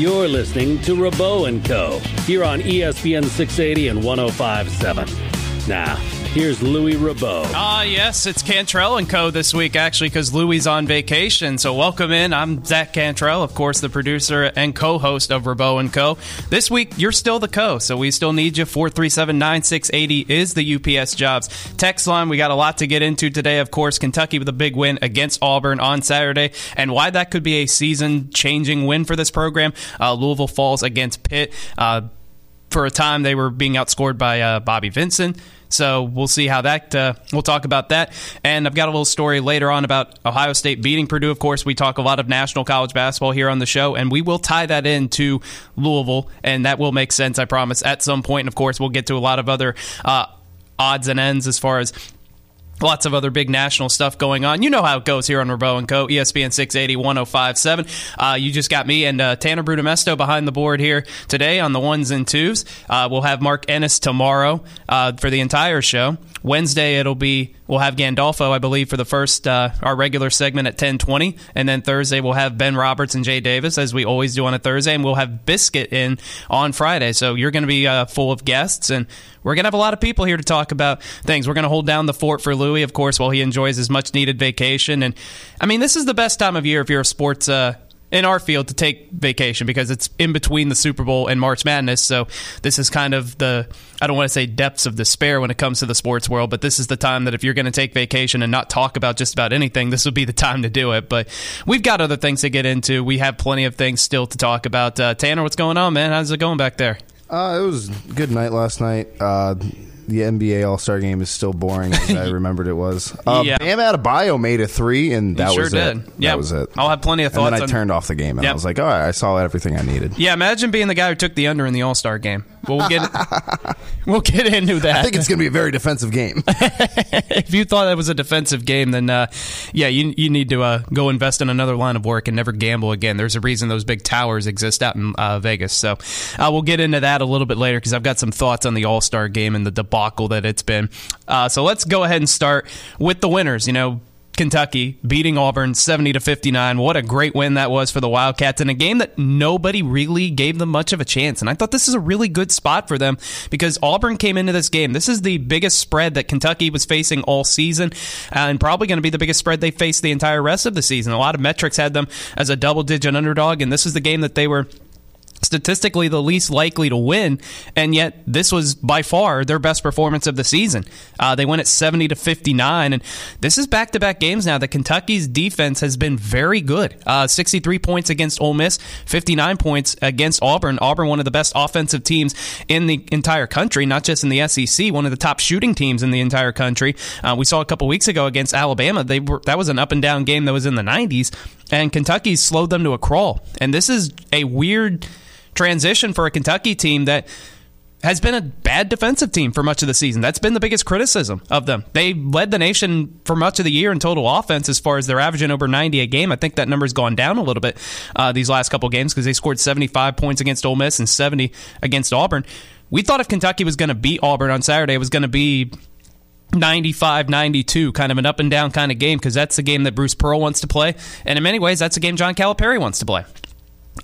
You're listening to Rabaut and Co. here on ESPN 680 and 1057. Now, here's Louis Rabaut. Ah, yes, it's Cantrell and Co. this week, actually, because Louis on vacation. So, welcome in. I'm Zach Cantrell, of course, the producer and co-host of Rabaut and Co. This week, you're still the co, so we still need you. Four three seven nine six eighty is the UPS Jobs text line. We got a lot to get into today. Of course, Kentucky with a big win against Auburn on Saturday, and why that could be a season-changing win for this program. Uh, Louisville falls against Pitt. Uh, for a time, they were being outscored by uh, Bobby Vincent. So we'll see how that. Uh, we'll talk about that, and I've got a little story later on about Ohio State beating Purdue. Of course, we talk a lot of national college basketball here on the show, and we will tie that into Louisville, and that will make sense, I promise, at some point. And of course, we'll get to a lot of other uh, odds and ends as far as Lots of other big national stuff going on. You know how it goes here on Rabaut and Co. ESPN 680 1057. Uh, you just got me and uh, Tanner Brudemesto behind the board here today on the ones and twos. Uh, we'll have Mark Ennis tomorrow uh, for the entire show. Wednesday it'll be we'll have Gandolfo, I believe, for the first uh, our regular segment at ten twenty, and then Thursday we'll have Ben Roberts and Jay Davis as we always do on a Thursday, and we'll have Biscuit in on Friday. So you're going to be uh, full of guests, and we're going to have a lot of people here to talk about things. We're going to hold down the fort for Louis, of course, while he enjoys his much needed vacation. And I mean, this is the best time of year if you're a sports. Uh, in our field to take vacation because it's in between the Super Bowl and March Madness. So this is kind of the I don't want to say depths of despair when it comes to the sports world, but this is the time that if you're going to take vacation and not talk about just about anything, this would be the time to do it. But we've got other things to get into. We have plenty of things still to talk about. Uh, Tanner, what's going on, man? How's it going back there? Uh, it was a good night last night. Uh, the NBA All Star game is still boring as I remembered it was. Uh, Yeah. Bam Adebayo made a three, and that sure was did. it. Yeah, that was it. I'll have plenty of And thoughts then I on- turned off the game, and Yep. I was like, "All right, I saw everything I needed." Yeah, imagine being the guy who took the under in the All Star game. Well, we'll get we'll get into that. I think it's going to be a very defensive game. if you thought that was a defensive game, then uh, yeah, you you need to uh, go invest in another line of work and never gamble again. There's a reason those big towers exist out in uh, Vegas. So uh, we'll get into that a little bit later because I've got some thoughts on the All Star game and the debacle that it's been. Uh, so let's go ahead and start with the winners. You know. Kentucky beating Auburn 70 to 59. What a great win that was for the Wildcats in a game that nobody really gave them much of a chance. And I thought this is a really good spot for them because Auburn came into this game. This is the biggest spread that Kentucky was facing all season uh, and probably going to be the biggest spread they faced the entire rest of the season. A lot of metrics had them as a double digit underdog, and this is the game that they were statistically the least likely to win, and yet this was by far their best performance of the season. Uh, they went at 70 to 59, and this is back to back games now The Kentucky's defense has been very good. Uh, 63 points against Ole Miss, 59 points against Auburn. Auburn, one of the best offensive teams in the entire country, not just in the SEC, one of the top shooting teams in the entire country. Uh, we saw a couple weeks ago against Alabama, they were that was an up and down game that was in the 90s, and Kentucky slowed them to a crawl. And this is a weird transition for a Kentucky team that has been a bad defensive team for much of the season. That's been the biggest criticism of them. They led the nation for much of the year in total offense as far as they're averaging over 90 a game. I think that number's gone down a little bit uh, these last couple games because they scored 75 points against Ole Miss and 70 against Auburn. We thought if Kentucky was going to beat Auburn on Saturday, it was going to be 95 92, kind of an up and down kind of game because that's the game that Bruce Pearl wants to play. And in many ways, that's the game John Calipari wants to play.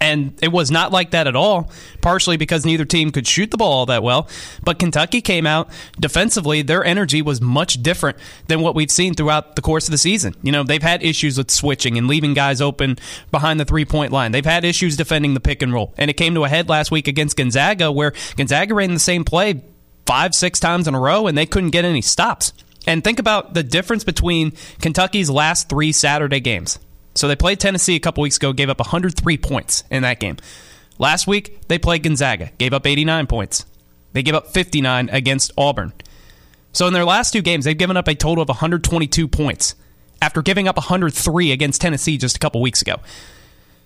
And it was not like that at all, partially because neither team could shoot the ball all that well. But Kentucky came out defensively, their energy was much different than what we've seen throughout the course of the season. You know, they've had issues with switching and leaving guys open behind the three point line. They've had issues defending the pick and roll. And it came to a head last week against Gonzaga, where Gonzaga ran the same play five, six times in a row, and they couldn't get any stops. And think about the difference between Kentucky's last three Saturday games. So they played Tennessee a couple weeks ago, gave up 103 points in that game. Last week, they played Gonzaga, gave up 89 points. They gave up 59 against Auburn. So in their last two games, they've given up a total of 122 points after giving up 103 against Tennessee just a couple weeks ago.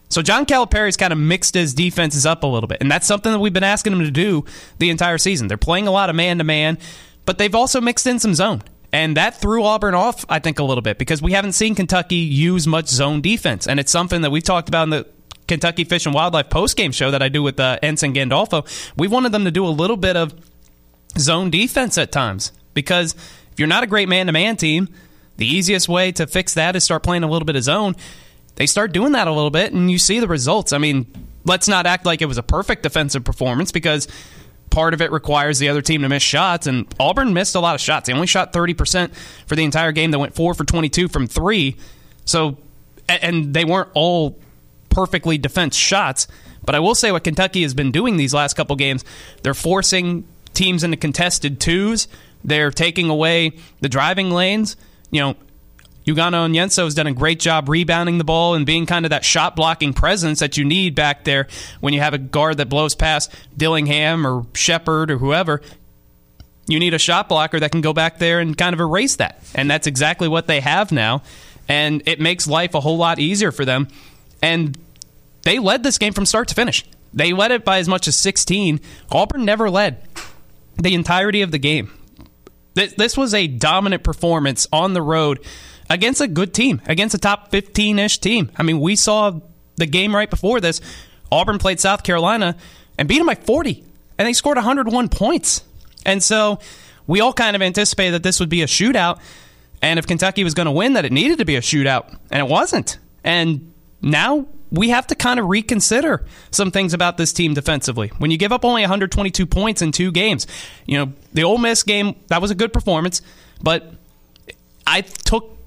So John Calipari's kind of mixed his defenses up a little bit, and that's something that we've been asking him to do the entire season. They're playing a lot of man to man, but they've also mixed in some zone. And that threw Auburn off, I think, a little bit because we haven't seen Kentucky use much zone defense. And it's something that we've talked about in the Kentucky Fish and Wildlife postgame show that I do with uh, Ensign Gandolfo. We wanted them to do a little bit of zone defense at times because if you're not a great man to man team, the easiest way to fix that is start playing a little bit of zone. They start doing that a little bit, and you see the results. I mean, let's not act like it was a perfect defensive performance because part of it requires the other team to miss shots, and Auburn missed a lot of shots. They only shot 30% for the entire game. They went 4 for 22 from 3. So, and they weren't all perfectly defense shots. But I will say what Kentucky has been doing these last couple games, they're forcing teams into contested twos. They're taking away the driving lanes. You know, Ugonna Onyenso has done a great job rebounding the ball and being kind of that shot blocking presence that you need back there when you have a guard that blows past Dillingham or Sheppard or whoever. You need a shot blocker that can go back there and kind of erase that. And that's exactly what they have now. And it makes life a whole lot easier for them. And they led this game from start to finish. They led it by as much as 16. Auburn never led the entirety of the game. This was a dominant performance on the road against a good team, against a top 15 ish team. I mean, we saw the game right before this. Auburn played South Carolina and beat them by 40, and they scored 101 points. And so we all kind of anticipated that this would be a shootout. And if Kentucky was going to win, that it needed to be a shootout, and it wasn't. And now we have to kind of reconsider some things about this team defensively. When you give up only 122 points in two games, you know, the Ole Miss game, that was a good performance, but I took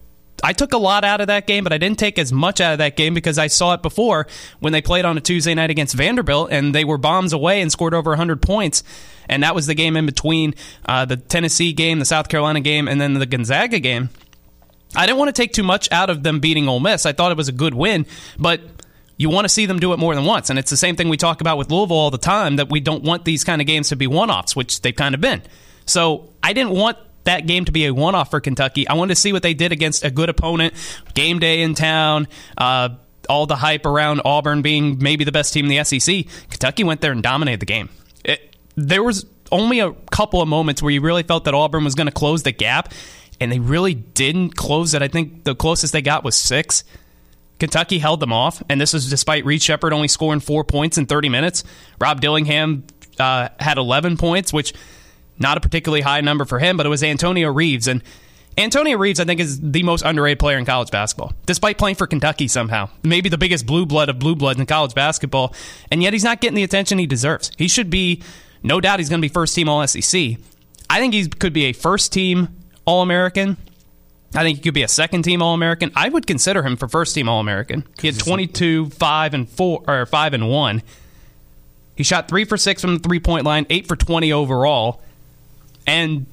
I took a lot out of that game, but I didn't take as much out of that game because I saw it before when they played on a Tuesday night against Vanderbilt and they were bombs away and scored over 100 points. And that was the game in between uh, the Tennessee game, the South Carolina game, and then the Gonzaga game. I didn't want to take too much out of them beating Ole Miss. I thought it was a good win, but you want to see them do it more than once. And it's the same thing we talk about with Louisville all the time that we don't want these kind of games to be one offs, which they've kind of been. So I didn't want that game to be a one off for Kentucky. I wanted to see what they did against a good opponent, game day in town. Uh, all the hype around Auburn being maybe the best team in the SEC. Kentucky went there and dominated the game. It, there was only a couple of moments where you really felt that Auburn was going to close the gap, and they really didn't close it. I think the closest they got was six. Kentucky held them off, and this was despite Reed Sheppard only scoring four points in 30 minutes. Rob Dillingham uh, had 11 points, which not a particularly high number for him, but it was Antonio Reeves. And Antonio Reeves, I think, is the most underrated player in college basketball, despite playing for Kentucky somehow. Maybe the biggest blue blood of blue bloods in college basketball, and yet he's not getting the attention he deserves. He should be, no doubt, he's going to be first team All SEC. I think he could be a first team All American. I think he could be a second team All American. I would consider him for first team All American. He had 22, 5, and 4, or 5 and 1. He shot 3 for 6 from the three point line, 8 for 20 overall and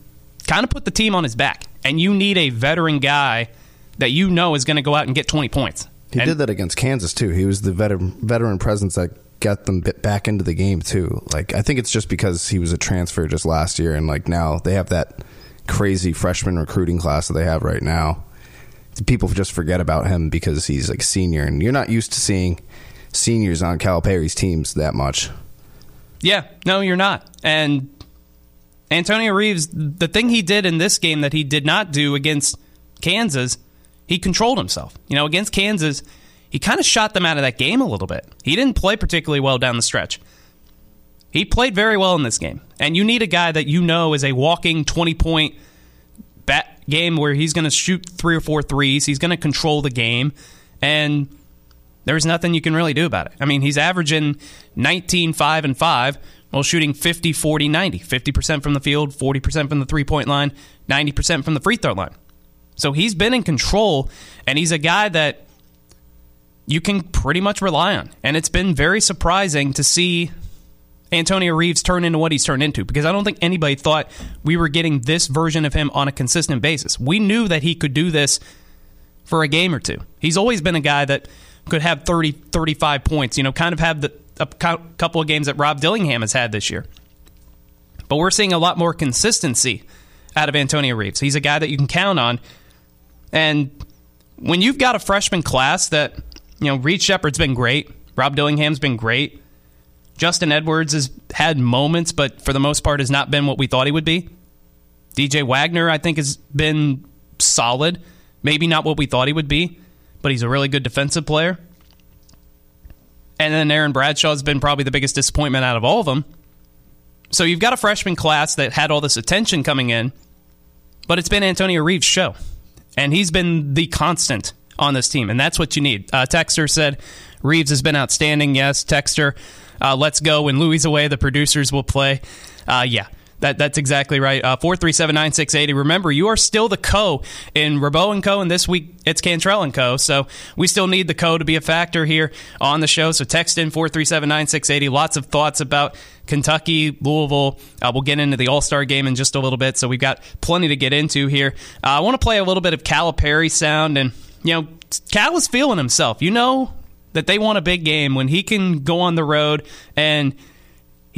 kind of put the team on his back. And you need a veteran guy that you know is going to go out and get 20 points. He and, did that against Kansas too. He was the veteran veteran presence that got them back into the game too. Like I think it's just because he was a transfer just last year, and like now they have that crazy freshman recruiting class that they have right now. People just forget about him because he's like senior, and you're not used to seeing seniors on Cal Calipari's teams that much. Yeah, no, you're not, and Antonio Reeves, the thing he did in this game that he did not do against Kansas, he controlled himself. You know, against Kansas, he kind of shot them out of that game a little bit. He didn't play particularly well down the stretch. He played very well in this game. And you need a guy that you know is a walking 20 point bat game where he's going to shoot three or four threes. He's going to control the game. And There's nothing you can really do about it. I mean, he's averaging 19, 5, and 5 while shooting 50, 40, 90. 50% from the field, 40% from the three point line, 90% from the free throw line. So he's been in control, and he's a guy that you can pretty much rely on. And it's been very surprising to see Antonio Reeves turn into what he's turned into because I don't think anybody thought we were getting this version of him on a consistent basis. We knew that he could do this for a game or two. He's always been a guy that could have 30, 35 points, you know, kind of have the, a couple of games that Rob Dillingham has had this year. But we're seeing a lot more consistency out of Antonio Reeves. He's a guy that you can count on. And when you've got a freshman class that, you know, Reed Sheppard's been great, Rob Dillingham's been great, Justin Edwards has had moments, but for the most part has not been what we thought he would be. DJ Wagner, I think, has been solid. Maybe not what we thought he would be, but he's a really good defensive player. And then Aaron Bradshaw has been probably the biggest disappointment out of all of them. So you've got a freshman class that had all this attention coming in, but it's been Antonio Reeves' show. And he's been the constant on this team, and that's what you need. Uh, Texter said Reeves has been outstanding. Yes, Texter. Uh, let's go. When Louis away, the producers will play. Uh, yeah. That, that's exactly right. Uh, four three seven nine six eighty. Remember, you are still the co in Rabaut and Co. And this week it's Cantrell and Co. So we still need the co to be a factor here on the show. So text in four three seven nine six eighty. Lots of thoughts about Kentucky, Louisville. Uh, we'll get into the All Star game in just a little bit. So we've got plenty to get into here. Uh, I want to play a little bit of Calipari sound, and you know, Cal is feeling himself. You know that they want a big game when he can go on the road and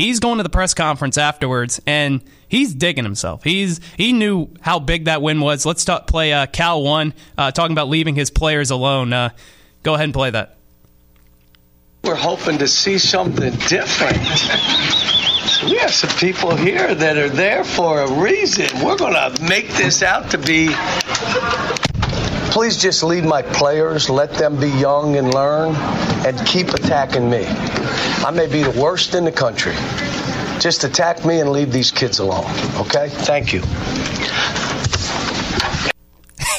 he's going to the press conference afterwards and he's digging himself. He's he knew how big that win was. Let's talk, play uh, Cal one uh, talking about leaving his players alone. Uh, go ahead and play that. We're hoping to see something different. we have some people here that are there for a reason. We're going to make this out to be Please just leave my players, let them be young and learn, and keep attacking me. I may be the worst in the country. Just attack me and leave these kids alone, okay? Thank you.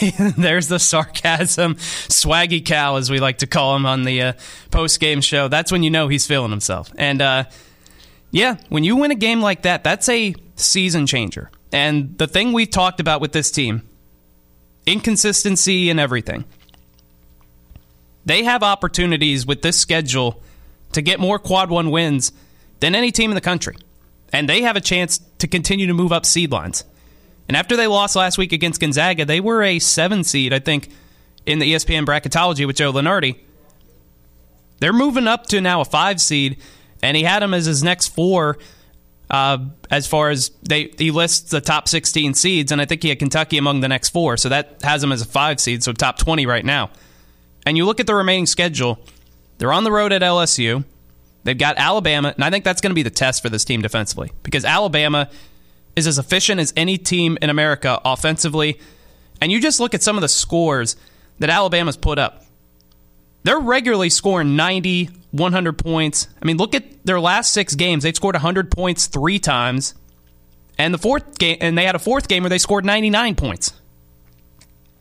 There's the sarcasm, swaggy Cal, as we like to call him on the uh, post game show. That's when you know he's feeling himself. And uh, yeah, when you win a game like that, that's a season changer. And the thing we talked about with this team inconsistency and everything. They have opportunities with this schedule to get more quad one wins than any team in the country. And they have a chance to continue to move up seed lines. And after they lost last week against Gonzaga, they were a seven seed, I think, in the ESPN bracketology with Joe Lunardi. They're moving up to now a five seed, and he had them as his next four uh, as far as they he lists the top 16 seeds, and I think he had Kentucky among the next four, so that has them as a five seed, so top 20 right now. And you look at the remaining schedule; they're on the road at LSU. They've got Alabama, and I think that's going to be the test for this team defensively because Alabama is as efficient as any team in America offensively. And you just look at some of the scores that Alabama's put up. They're regularly scoring 90, 100 points. I mean, look at their last six games. They've scored 100 points three times. And the fourth game, and they had a fourth game where they scored 99 points.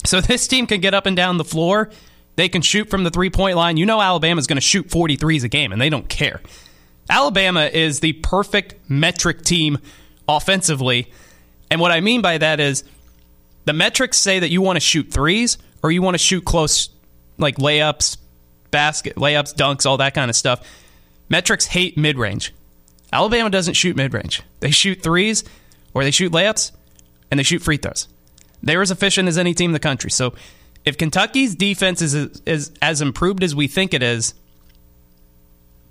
So this team can get up and down the floor. They can shoot from the three point line. You know Alabama's going to shoot 43s a game, and they don't care. Alabama is the perfect metric team offensively. And what I mean by that is the metrics say that you want to shoot threes or you want to shoot close, like layups, basket, layups, dunks, all that kind of stuff. Metrics hate mid range. Alabama doesn't shoot mid range. They shoot threes or they shoot layups and they shoot free throws. They're as efficient as any team in the country. So if Kentucky's defense is, is as improved as we think it is,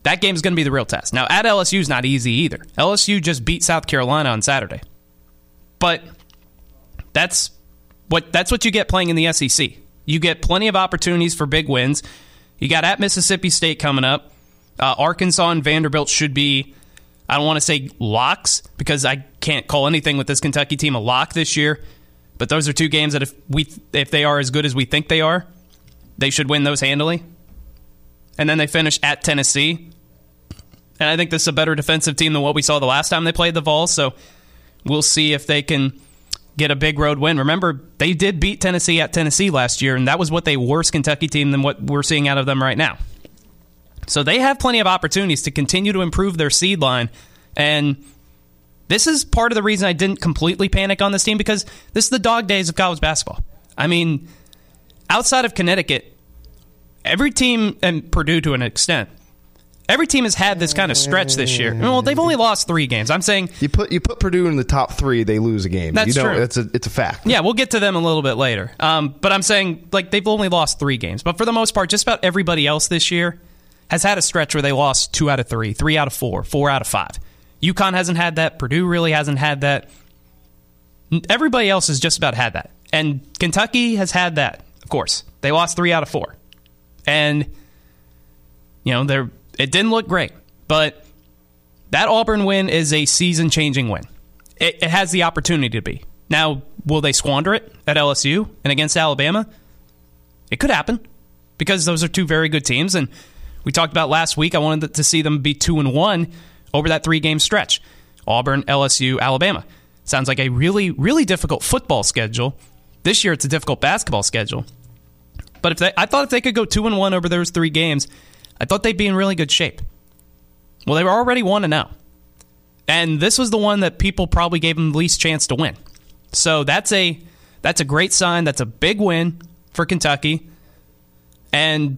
that game is going to be the real test. Now, at LSU is not easy either. LSU just beat South Carolina on Saturday. But that's what that's what you get playing in the SEC. You get plenty of opportunities for big wins. You got at Mississippi State coming up. Uh, Arkansas and Vanderbilt should be, I don't want to say locks because I can't call anything with this Kentucky team a lock this year. But those are two games that if we if they are as good as we think they are, they should win those handily. And then they finish at Tennessee. And I think this is a better defensive team than what we saw the last time they played the Vols. So we'll see if they can get a big road win. Remember, they did beat Tennessee at Tennessee last year, and that was what they worse Kentucky team than what we're seeing out of them right now. So they have plenty of opportunities to continue to improve their seed line. And this is part of the reason I didn't completely panic on this team because this is the dog days of college basketball. I mean, outside of Connecticut, every team, and Purdue to an extent, every team has had this kind of stretch this year. Well, they've only lost three games. I'm saying You put you put Purdue in the top three, they lose a game. That's you know, true. It's a it's a fact. Yeah, we'll get to them a little bit later. Um, but I'm saying, like, they've only lost three games. But for the most part, just about everybody else this year has had a stretch where they lost two out of three, three out of four, four out of five. UConn hasn't had that. Purdue really hasn't had that. Everybody else has just about had that. And Kentucky has had that, of course. They lost three out of four. And, you know, they're, it didn't look great. But that Auburn win is a season changing win. It, it has the opportunity to be. Now, will they squander it at LSU and against Alabama? It could happen because those are two very good teams. And we talked about last week. I wanted to see them be two and one over that three game stretch Auburn, LSU, Alabama. Sounds like a really, really difficult football schedule. This year, it's a difficult basketball schedule. But if they, I thought if they could go two and one over those three games, I thought they'd be in really good shape. Well, they were already one and zero, and this was the one that people probably gave them the least chance to win. So that's a that's a great sign. That's a big win for Kentucky, and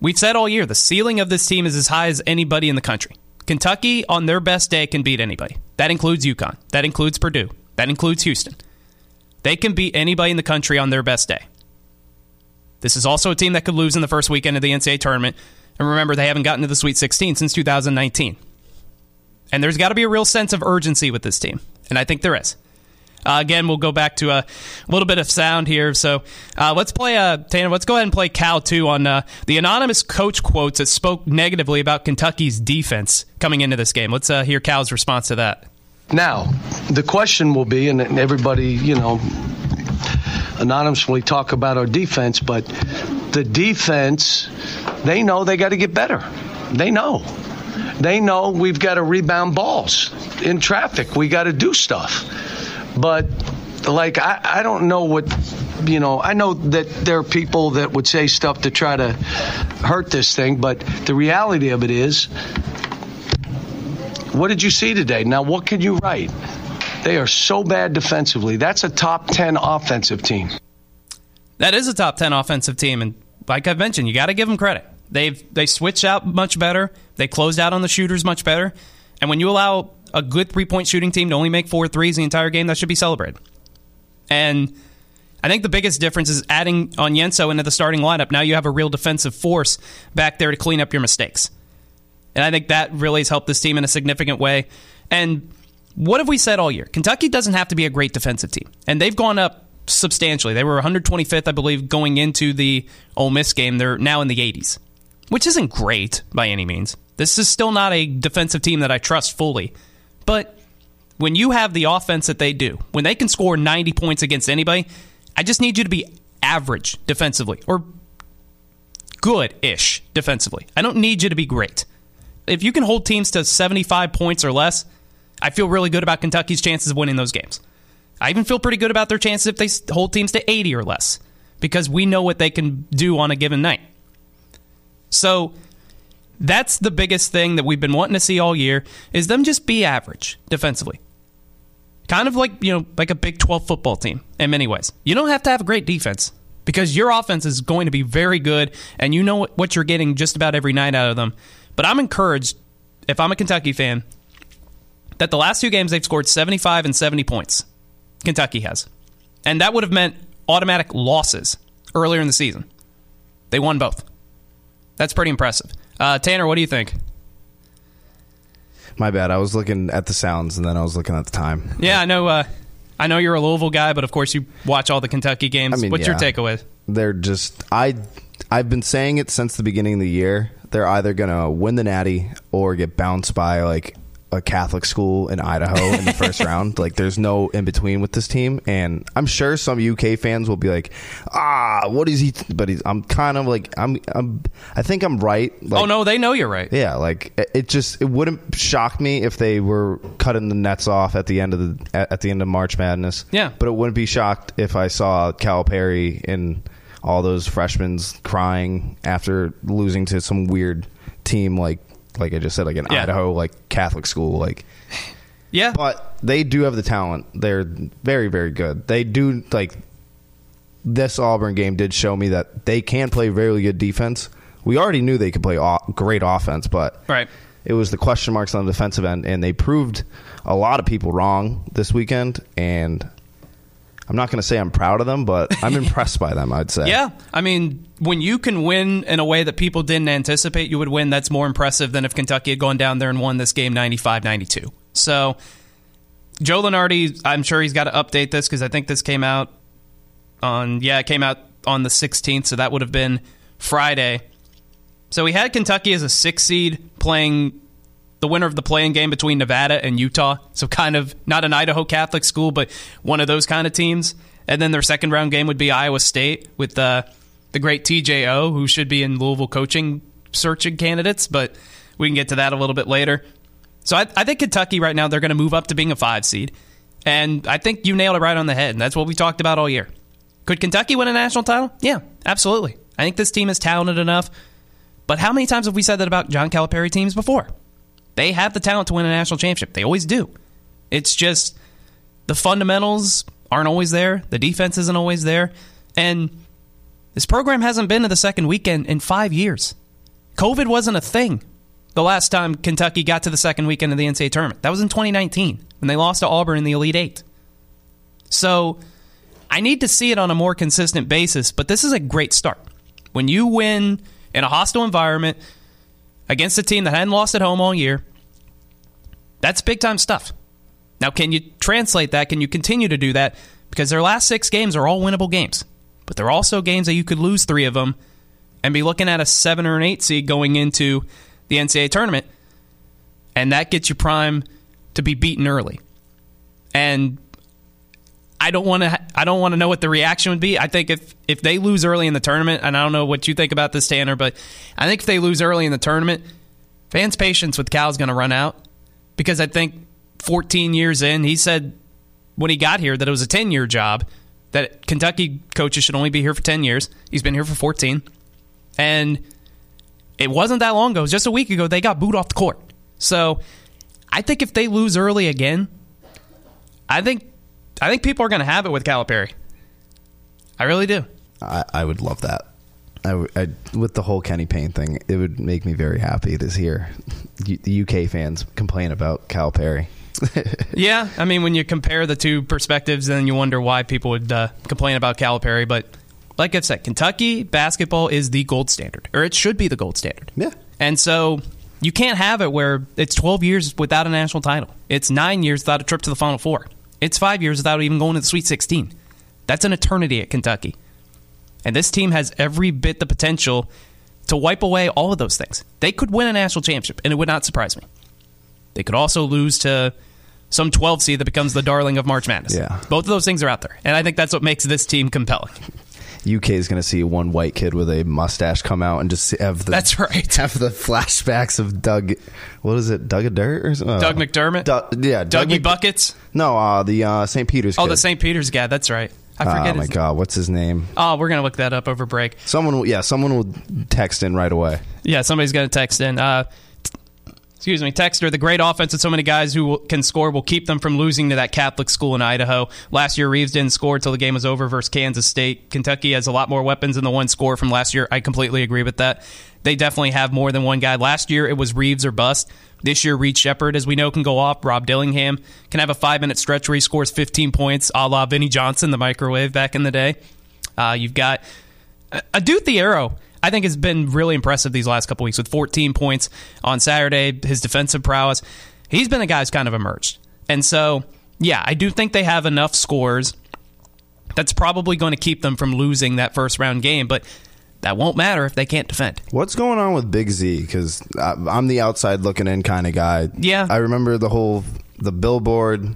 we've said all year the ceiling of this team is as high as anybody in the country. Kentucky on their best day can beat anybody. That includes UConn. That includes Purdue. That includes Houston. They can beat anybody in the country on their best day. This is also a team that could lose in the first weekend of the NCAA tournament. And remember, they haven't gotten to the Sweet 16 since 2019. And there's got to be a real sense of urgency with this team. And I think there is. Uh, again, we'll go back to a little bit of sound here. So uh, let's play, uh, Tanner, let's go ahead and play Cal 2 on uh, the anonymous coach quotes that spoke negatively about Kentucky's defense coming into this game. Let's uh, hear Cal's response to that. Now, the question will be, and everybody, you know, anonymously talk about our defense, but the defense, they know they got to get better. They know. They know we've got to rebound balls in traffic. We got to do stuff. But, like, I, I don't know what, you know, I know that there are people that would say stuff to try to hurt this thing, but the reality of it is, what did you see today? Now, what can you write? They are so bad defensively. That's a top 10 offensive team. That is a top 10 offensive team. And like I've mentioned, you got to give them credit. They've they switched out much better. They closed out on the shooters much better. And when you allow a good three point shooting team to only make four threes the entire game, that should be celebrated. And I think the biggest difference is adding on Onyenso into the starting lineup. Now you have a real defensive force back there to clean up your mistakes. And I think that really has helped this team in a significant way. And what have we said all year? Kentucky doesn't have to be a great defensive team. And they've gone up substantially. They were 125th, I believe, going into the Ole Miss game. They're now in the 80s, which isn't great by any means. This is still not a defensive team that I trust fully. But when you have the offense that they do, when they can score 90 points against anybody, I just need you to be average defensively or good ish defensively. I don't need you to be great. If you can hold teams to 75 points or less, I feel really good about Kentucky's chances of winning those games. I even feel pretty good about their chances if they hold teams to 80 or less because we know what they can do on a given night. So that's the biggest thing that we've been wanting to see all year is them just be average defensively. Kind of like, you know, like a Big 12 football team in many ways. You don't have to have a great defense because your offense is going to be very good and you know what you're getting just about every night out of them. But I'm encouraged if I'm a Kentucky fan that the last two games they've scored 75 and 70 points. Kentucky has. And that would have meant automatic losses earlier in the season. They won both. That's pretty impressive. Uh, Tanner, what do you think? My bad. I was looking at the sounds and then I was looking at the time. Yeah, I know. Uh, I know you're a Louisville guy, but of course you watch all the Kentucky games. I mean, What's your yeah. takeaway? They're just I I've been saying it since the beginning of the year. They're either gonna win the Natty or get bounced by like a Catholic school in Idaho in the first round. Like there's no in between with this team, and I'm sure some UK fans will be like, "Ah, what is he?" But he's, I'm kind of like I'm I'm I think I'm right. Like, oh no, they know you're right. Yeah, like it- it just it wouldn't shock me if they were cutting the nets off at the end of the at, at the end of March Madness. Yeah. but it wouldn't be shocked if I saw Calipari in all those freshmen crying after losing to some weird team like like I just said, like an Yeah. Idaho like Catholic school, like. Yeah. But they do have the talent. They're very, very good. They do like this Auburn game did show me that they can play very good defense. We already knew they could play o- great offense, but Right. it was the question marks on the defensive end, and they proved a lot of people wrong this weekend. And I'm not going to say I'm proud of them, but I'm impressed by them. I'd say. Yeah, I mean, when you can win in a way that people didn't anticipate you would win, that's more impressive than if Kentucky had gone down there and won this game 95 92. So, Joe Lunardi, I'm sure he's got to update this because I think this came out on, yeah, it came out on the 16th, so that would have been Friday. So, we had Kentucky as a six seed playing the winner of the playing game between Nevada and Utah. So kind of not an Idaho Catholic school, but one of those kind of teams. And then their second round game would be Iowa State with uh, the great TJO, who should be in Louisville coaching searching candidates, but we can get to that a little bit later. So I, I think Kentucky right now they're going to move up to being a five seed, and I think you nailed it right on the head. And that's what we talked about all year. Could Kentucky win a national title? Yeah, absolutely. I think this team is talented enough. But how many times have we said that about John Calipari teams before? They have the talent to win a national championship. They always do. It's just the fundamentals aren't always there. The defense isn't always there. And this program hasn't been to the second weekend in five years. COVID wasn't a thing the last time Kentucky got to the second weekend of the NCAA tournament. That was in 2019 when they lost to Auburn in the Elite Eight. So I need to see it on a more consistent basis, but this is a great start. When you win in a hostile environment against a team that hadn't lost at home all year, that's big time stuff. Now, can you translate that? Can you continue to do that? Because their last six games are all winnable games, but they're also games that you could lose three of them and be looking at a seven or an eight seed going into the NCAA tournament, and that gets you prime to be beaten early. And I don't want to. I don't want to know what the reaction would be. I think if if they lose early in the tournament, and I don't know what you think about this, Tanner, but I think if they lose early in the tournament, fans' patience with Cal is going to run out because I think 14 years in, he said when he got here that it was a 10 year job. That Kentucky coaches should only be here for 10 years. He's been here for 14, and it wasn't that long ago. Just a week ago they got booed off the court. So I think if they lose early again, I think I think people are going to have it with Calipari. I really do. I, I would love that. I, I- with the whole Kenny Payne thing, it would make me very happy to hear U- the UK fans complain about Cal Perry. Yeah, I mean, when you compare the two perspectives, then you wonder why people would uh, complain about Calipari. But like I've said, Kentucky basketball is the gold standard, or it should be the gold standard. Yeah. And so you can't have it where it's 12 years without a national title. It's nine years without a trip to the Final Four. It's five years without even going to the Sweet 16. That's an eternity at Kentucky. And this team has every bit the potential to wipe away all of those things. They could win a national championship, and it would not surprise me. They could also lose to some 12 seed that becomes the darling of March Madness. Yeah. Both of those things are out there. And I think that's what makes this team compelling. UK is going to see one white kid with a mustache come out and just have the That's right. have the flashbacks of Doug. What is it? Doug a Dirt or something? Doug McDermott? Du- yeah, Doug Dougie Mc- Buckets? No, uh, the uh, St. Peter's. Guy. Oh, kid. the St. Peter's guy. That's right. I forget Oh my his god, what's his name? Oh, we're going to look that up over break. Someone, will, yeah, someone will text in right away. Yeah, somebody's going to text in. Uh, excuse me, Texter. The great offense and so many guys who will, can score will keep them from losing to that Catholic school in Idaho. Last year, Reeves didn't score until the game was over versus Kansas State. Kentucky has a lot more weapons than the one score from last year. I completely agree with that. They definitely have more than one guy. Last year, it was Reeves or bust. This year, Reed Sheppard, as we know, can go off. Rob Dillingham can have a five minute stretch where he scores 15 points, a la Vinnie Johnson, the microwave back in the day. Uh, you've got Adou Thiero, I think, has been really impressive these last couple weeks with 14 points on Saturday. His defensive prowess, he's been a guy who's kind of emerged. And so, yeah, I do think they have enough scores that's probably going to keep them from losing that first round game, but that won't matter if they can't defend. What's going on with Big Z? Because I'm the outside looking in kind of guy. Yeah. I remember the whole the billboard.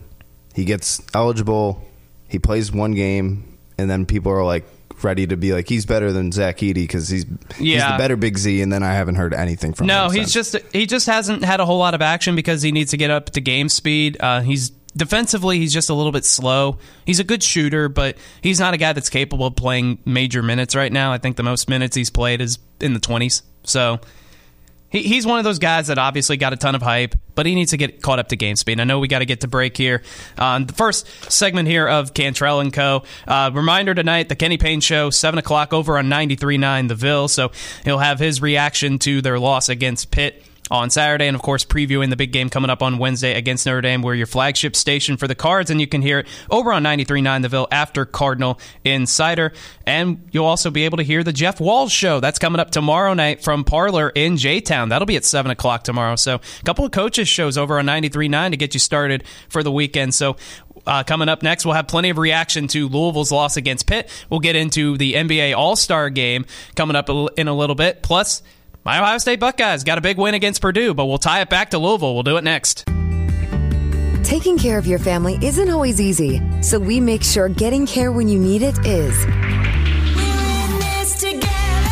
He gets eligible. He plays one game, and then people are like ready to be like he's better than Zach Edey because he's he's Yeah. the better Big Z. And then I haven't heard anything from No, him. he's since. just he just hasn't had a whole lot of action because he needs to get up to game speed. Uh, he's defensively, he's just a little bit slow. He's a good shooter, but he's not a guy that's capable of playing major minutes right now. I think the most minutes he's played is in the 20s. So he, he's one of those guys that obviously got a ton of hype, but he needs to get caught up to game speed. I know we got to get to break here. Uh, the first segment here of Cantrell and Co. Uh, reminder tonight, the Kenny Payne Show, 7 o'clock over on 93.9 The Ville. So he'll have his reaction to their loss against Pitt on Saturday, and of course, previewing the big game coming up on Wednesday against Notre Dame. We're your flagship station for the Cards, and you can hear it over on 93.9 The Ville after Cardinal Insider. And you'll also be able to hear the Jeff Walz Show. That's coming up tomorrow night from Parlor in J Town. That'll be at 7 o'clock tomorrow. So, a couple of coaches' shows over on 93.9 to get you started for the weekend. So, uh, coming up next, we'll have plenty of reaction to Louisville's loss against Pitt. We'll get into the NBA All Star game coming up in a little bit. Plus, my Ohio State Buckeyes got a big win against Purdue, but we'll tie it back to Louisville. We'll do it next. Taking care of your family isn't always easy, so we make sure getting care when you need it is.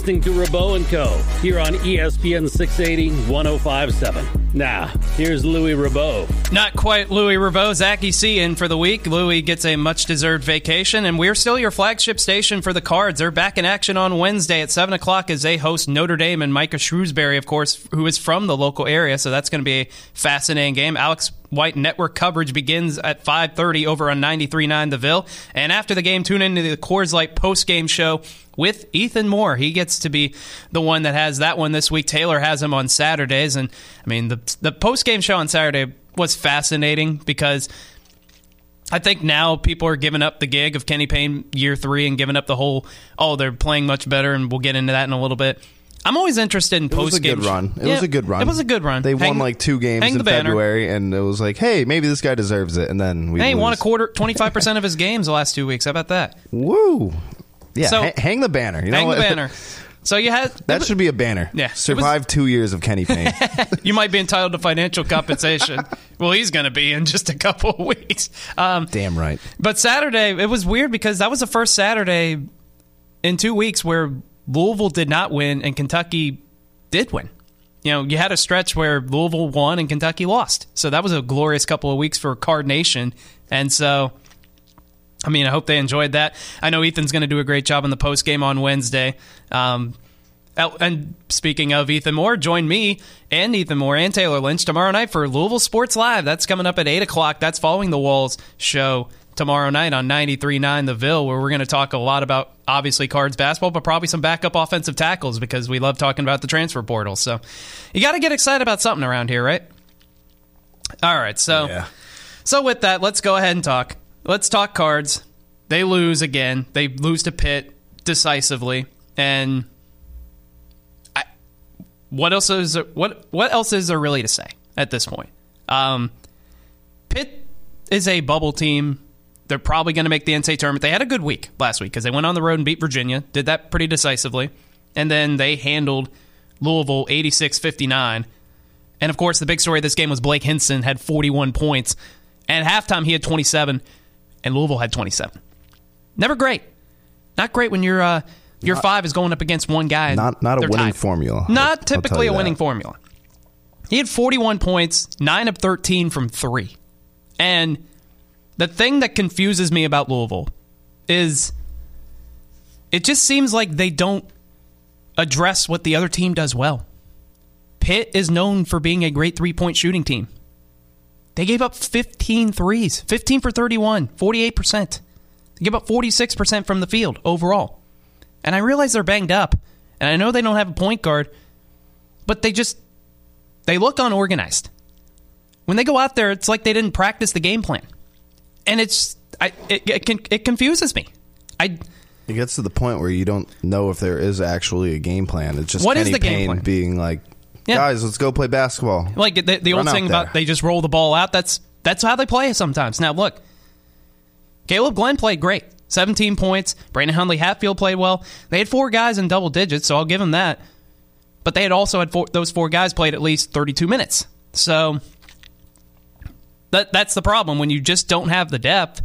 Listening to Rabaut and Co. here on ESPN 680 1057. Now, here's Louis Rabaut. Not quite Louis Rabaut. Zachy C in for the week. Louis gets a much deserved vacation, and we're still your flagship station for the Cards. They're back in action on Wednesday at 7 o'clock as they host Notre Dame and Micah Shrewsberry, of course, who is from the local area. So that's going to be a fascinating game. Alex White network coverage begins at 5:30 over on 93.9 The Ville. And after the game, tune into the Coors Light post-game show with Ethan Moore. He gets to be the one that has that one this week. Taylor has him on Saturdays, and I mean the the post-game show on Saturday was fascinating because. I think now people are giving up the gig of Kenny Payne year three and giving up the whole, oh, they're playing much better, and we'll get into that in a little bit. I'm always interested in It was post a game. good run. It was a good run. It was a good run. They Hang- won like two games hang in the banner. February, and it was like, hey, maybe this guy deserves it. And then we Hey, he won a quarter, 25% of his games the last two weeks. How about that? Woo! Yeah, So- ha- hang the banner. You know Hang the what? banner. So you had that should be a banner. Yeah, survive two years of Kenny Payne. you might be entitled to financial compensation. well, he's going to be in just a couple of weeks. Um, Damn right. But Saturday, it was weird because that was the first Saturday in two weeks where Louisville did not win and Kentucky did win. You know, you had a stretch where Louisville won and Kentucky lost. So that was a glorious couple of weeks for Card Nation. And so, I mean, I hope they enjoyed that. I know Ethan's going to do a great job in the post game on Wednesday. Um, And speaking of Ethan Moore, join me and Ethan Moore and Taylor Lynch tomorrow night for Louisville Sports Live. That's coming up at 8 o'clock. That's following the Walz show tomorrow night on 93.9 The Ville, where we're going to talk a lot about, obviously, cards basketball, but probably some backup offensive tackles because we love talking about the transfer portal. So you got to get excited about something around here, right? All right. So, Yeah. so with that, let's go ahead and talk. Let's talk cards. They lose again. They lose to Pitt decisively. And I, what else is there, what what else is there really to say at this point? Um, Pitt is a bubble team. They're probably going to make the NCAA tournament. They had a good week last week because they went on the road and beat Virginia. Did that pretty decisively, and then they handled Louisville 86-59. And of course, the big story of this game was Blake Hinson had 41 points, and at halftime he had 27, and Louisville had 27. Never great. Not great when your uh, your five is going up against one guy. Not not a winning tied. formula. Not I'll typically you a winning that. formula. He had 41 points, 9 of 13 from 3. And the thing that confuses me about Louisville is it just seems like they don't address what the other team does well. Pitt is known for being a great three point shooting team. They gave up 15 threes, 15 for 31, 48%. They give up 46% from the field overall. And I realize they're banged up, and I know they don't have a point guard, but they just they look unorganized. When they go out there, it's like they didn't practice the game plan. And it's I it it, it confuses me. I It gets to the point where you don't know if there is actually a game plan. It's just What is Kenny the game Payne plan? being like, Yeah. guys, let's go play basketball. Like the, the old thing about they just roll the ball out. That's that's how they play sometimes. Now look, Caleb Glenn played great, 17 points. Brandon Huntley Hatfield played well. They had four guys in double digits, so I'll give them that. But they had also had four, those four guys played at least 32 minutes. So that that's the problem when you just don't have the depth,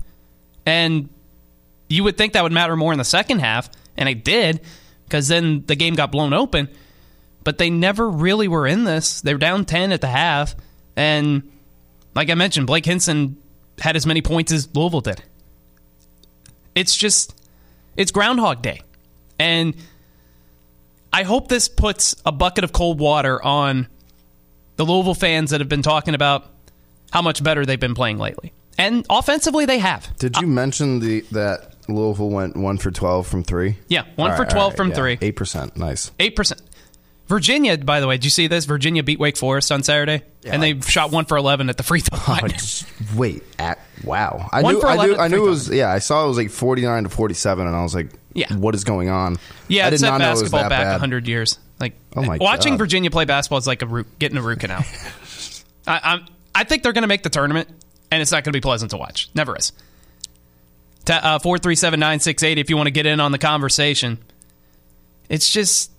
and you would think that would matter more in the second half, and it did because then the game got blown open but they never really were in this. They were down 10 at the half. And like I mentioned, Blake Hinson had as many points as Louisville did. It's just, it's Groundhog Day. And I hope this puts a bucket of cold water on the Louisville fans that have been talking about how much better they've been playing lately. And offensively, they have. Did you uh, mention the that Louisville went one for twelve from three? Yeah, one for 12 from three. Eight percent. Nice. Eight percent. Virginia, by the way, did you see this? Virginia beat Wake Forest on Saturday, and they shot one for eleven at the free throw oh, line. Wait, at wow. I One knew I knew I knew it was yeah, I saw it was like 49 to 47 and I was like Yeah. what is going on? yeah, I did not know it was basketball that back hundred years. Like Oh my watching God. Virginia play basketball is like a root, getting a root canal. I, I'm, I think they're going to make the tournament, and it's not going to be pleasant to watch. Never is. Uh, Four three seven nine six eight. If you want to get in on the conversation, it's just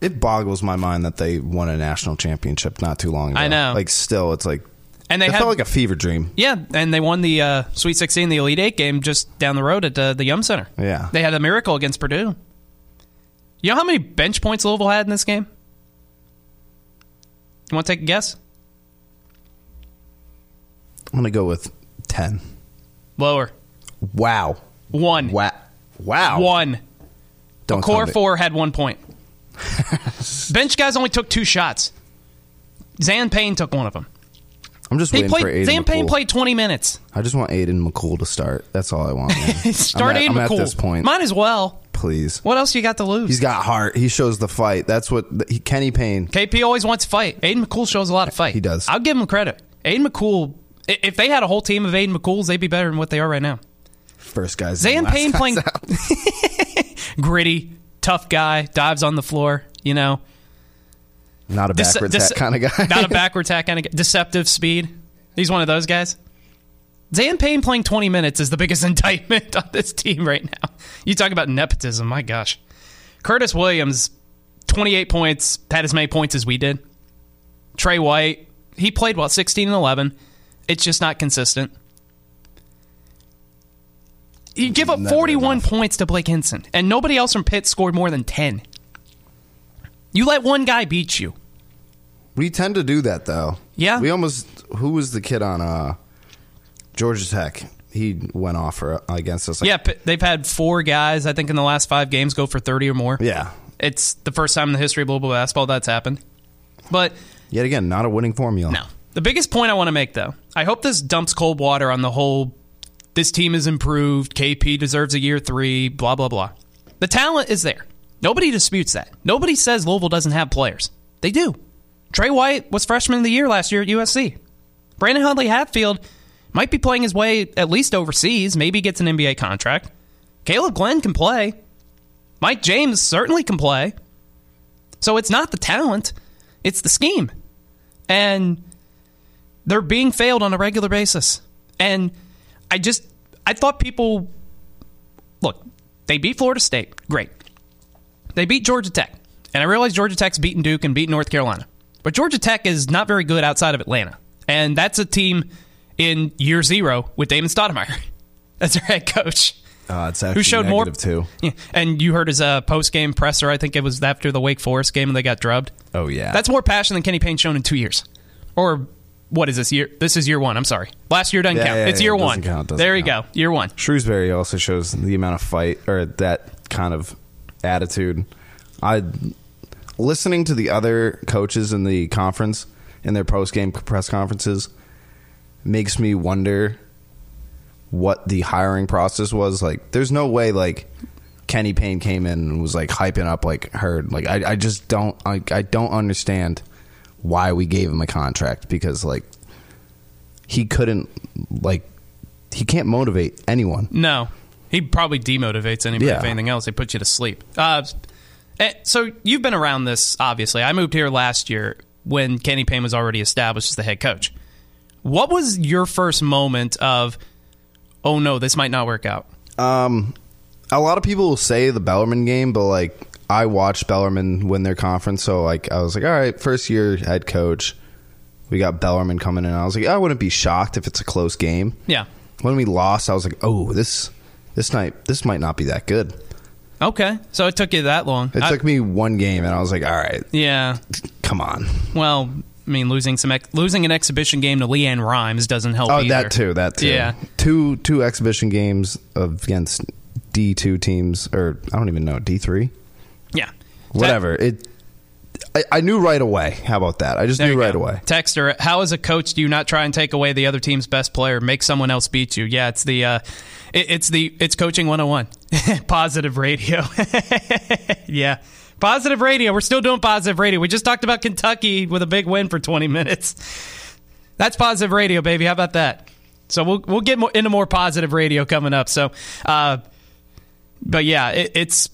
It boggles my mind that they won a national championship not too long ago. I know. Like still it's like and they it had felt like a fever dream. Yeah, and they won the uh, Sweet 16, the Elite Eight game just down the road at uh, the Yum Center. Yeah. They had a miracle against Purdue. You know how many bench points Louisville had in this game? You want to take a guess? I'm gonna go with ten. Lower. Wow. One. Wow. Wow. One. Don't Core four had one point. bench guys only took two shots. Zan Payne took one of them. I'm just He waiting played. for Aiden Zan Payne played 20 minutes. I just want Aiden McCool to start. That's all I want. Start I'm at, Aiden I'm McCool. at this point. Might as well. Please. What else you got to lose? He's got heart. He shows the fight. That's what he, Kenny Payne. KP always wants to fight. Aiden McCool shows a lot of fight. He does. I'll give him credit. Aiden McCool. If they had a whole team of Aiden McCools, they'd be better than what they are right now. First guys. Zan Payne playing gritty, tough guy, dives on the floor. You know, Not a backwards dece- hat kind of guy. not a backwards hat kind of guy. Deceptive speed. He's one of those guys. Zan Payne playing 20 minutes is the biggest indictment on this team right now. You talk about nepotism, my gosh. Curtis Williams, 28 points, had as many points as we did. Tre White, he played well, 16 and 11. It's just not consistent. You give up Never 41 enough. points to Blake Hinson, and nobody else from Pitt scored more than 10. You let one guy beat you. We tend to do that though. Yeah. We almost. Who was the kid on uh, Georgia Tech? He went off for against us. Like, Yeah, they've had four guys, I think, in the last five games go for 30 or more. Yeah. It's the first time in the history of global basketball that's happened. But Yet again, not a winning formula. no. The biggest point I want to make, though, I hope this dumps cold water on the whole this team is improved, KP deserves a year three, blah, blah, blah. The talent is there. Nobody disputes that. Nobody says Louisville doesn't have players. They do. Tre White was freshman of the year last year at USC. Brandon Huntley Hatfield might be playing his way at least overseas, maybe gets an NBA contract. Kaleb Glenn can play. Mike James certainly can play. So it's not the talent, it's the scheme. And they're being failed on a regular basis. And I just I thought people look, they beat Florida State. Great. They beat Georgia Tech. And I realize Georgia Tech's beaten Duke and beaten North Carolina. But Georgia Tech is not very good outside of Atlanta. And that's a team in year zero with Damon Stoudamire. as their head coach. Uh, it's actually Who showed more negative too. Yeah. And you heard his uh, post game presser. I think it was after the Wake Forest game and they got drubbed. Oh yeah. That's more passion than Kenny Payne's shown in two years. Or what is this year? This is year one. I'm sorry. Last year doesn't Yeah, count. yeah, it's yeah, year it one. count, there you count. go. Year one. Shrewsberry also shows the amount of fight or that kind of attitude. I listening to the other coaches in the conference in their post game press conferences makes me wonder what the hiring process was. Like, there's no way like Kenny Payne came in and was like hyping up like Hurd. Like, I, I just don't I, I don't understand why we gave him a contract because like he couldn't like he can't motivate anyone. No, he probably demotivates anybody. Yeah. If anything else, he puts you to sleep. Uh, eh, so you've been around this, obviously. I moved here last year when Kenny Payne was already established as the head coach. What was your first moment of, oh no, this might not work out? Um, a lot of people will say the Bellarmine game, but like I watched Bellarmine win their conference, so like I was like, all right, first year head coach. We got Bellarmine coming in. I was like, I wouldn't be shocked if it's a close game. Yeah. When we lost, I was like, oh, this this night this might not be that good. Okay, so it took you that long. It I- took me one game, and I was like, all right, yeah. come on. Well, I mean, losing some ex- losing an exhibition game to Leanne Rhymes doesn't help. Oh, either. that too. That too. Yeah. Two two exhibition games of, against D two teams, or I don't even know D three. Yeah. Whatever. It. I, I knew right away. How about that? I just There knew right go. away. Texter, how as a coach do you not try and take away the other team's best player, make someone else beat you? Yeah, it's the uh, it, it's the it's coaching 101. positive radio. yeah. Positive radio. We're still doing positive radio. We just talked about Kentucky with a big win for 20 minutes. That's positive radio, baby. How about that? So we'll we'll get more, into more positive radio coming up. So, uh, but yeah, it, it's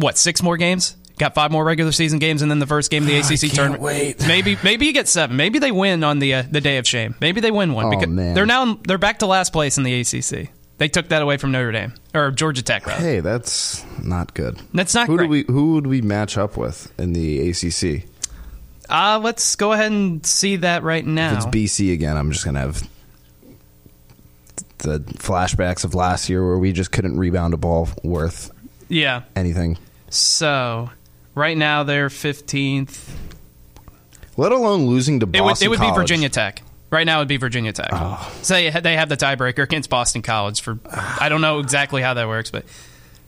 what six more games? Got five more regular season games, and then the first game of the ACC tournament. wait. Maybe maybe you get seven. Maybe they win on the uh, the day of shame. Maybe they win one Oh, because man. they're now they're back to last place in the ACC. They took that away from Notre Dame or Georgia Tech. Rather. Hey, that's not good. That's not who great. do we who would we match up with in the ACC? Uh, let's go ahead and see that right now. If it's BC again, I'm just gonna have the flashbacks of last year where we just couldn't rebound a ball worth yeah. anything. So right now they're 15th. Let alone losing to It would, it would be College. Virginia Tech. Right now, it would be Virginia Tech. Oh. So they, they have the tiebreaker against Boston College. For I don't know exactly how that works, but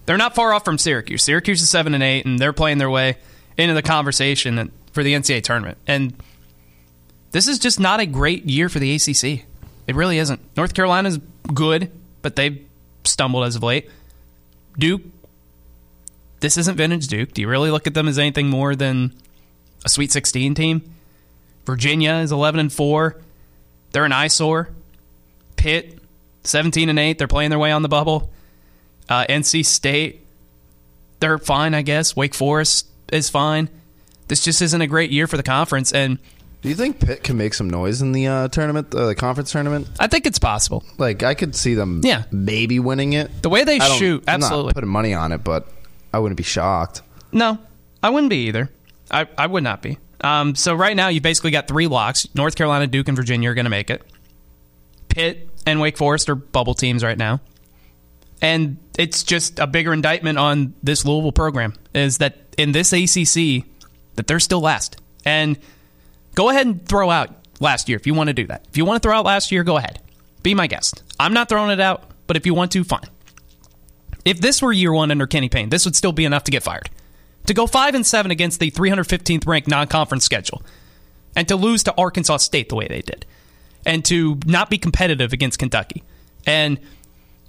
they're not far off from Syracuse. Syracuse is seven and eight, and they're playing their way into the conversation for the NCAA tournament. And this is just not a great year for the ACC. It really isn't. North Carolina's good, but they've stumbled as of late. Duke, this isn't vintage Duke. Do you really look at them as anything more than a Sweet 16 team? Virginia is 11 and 4. They're an eyesore. Pitt, 17 and 8. They're playing their way on the bubble. Uh, NC State, they're fine, I guess. Wake Forest is fine. This just isn't a great year for the conference, and Do you think Pitt can make some noise in the uh, tournament, uh, the conference tournament? I think it's possible. Like I could see them, Yeah. maybe winning it. The way they shoot, I'm absolutely. not putting money on it, but I wouldn't be shocked. No, I wouldn't be either. I, I would not be. Um, so right now, you've basically got three locks. North Carolina, Duke, and Virginia are going to make it. Pitt and Wake Forest are bubble teams right now. And it's just a bigger indictment on this Louisville program is that in this ACC that they're still last. And go ahead and throw out last year if you want to do that. If you want to throw out last year, go ahead. Be my guest. I'm not throwing it out, but if you want to, fine. If this were year one under Kenny Payne, this would still be enough to get fired. To go five and seven against the 315th ranked non-conference schedule, and to lose to Arkansas State the way they did, and to not be competitive against Kentucky, and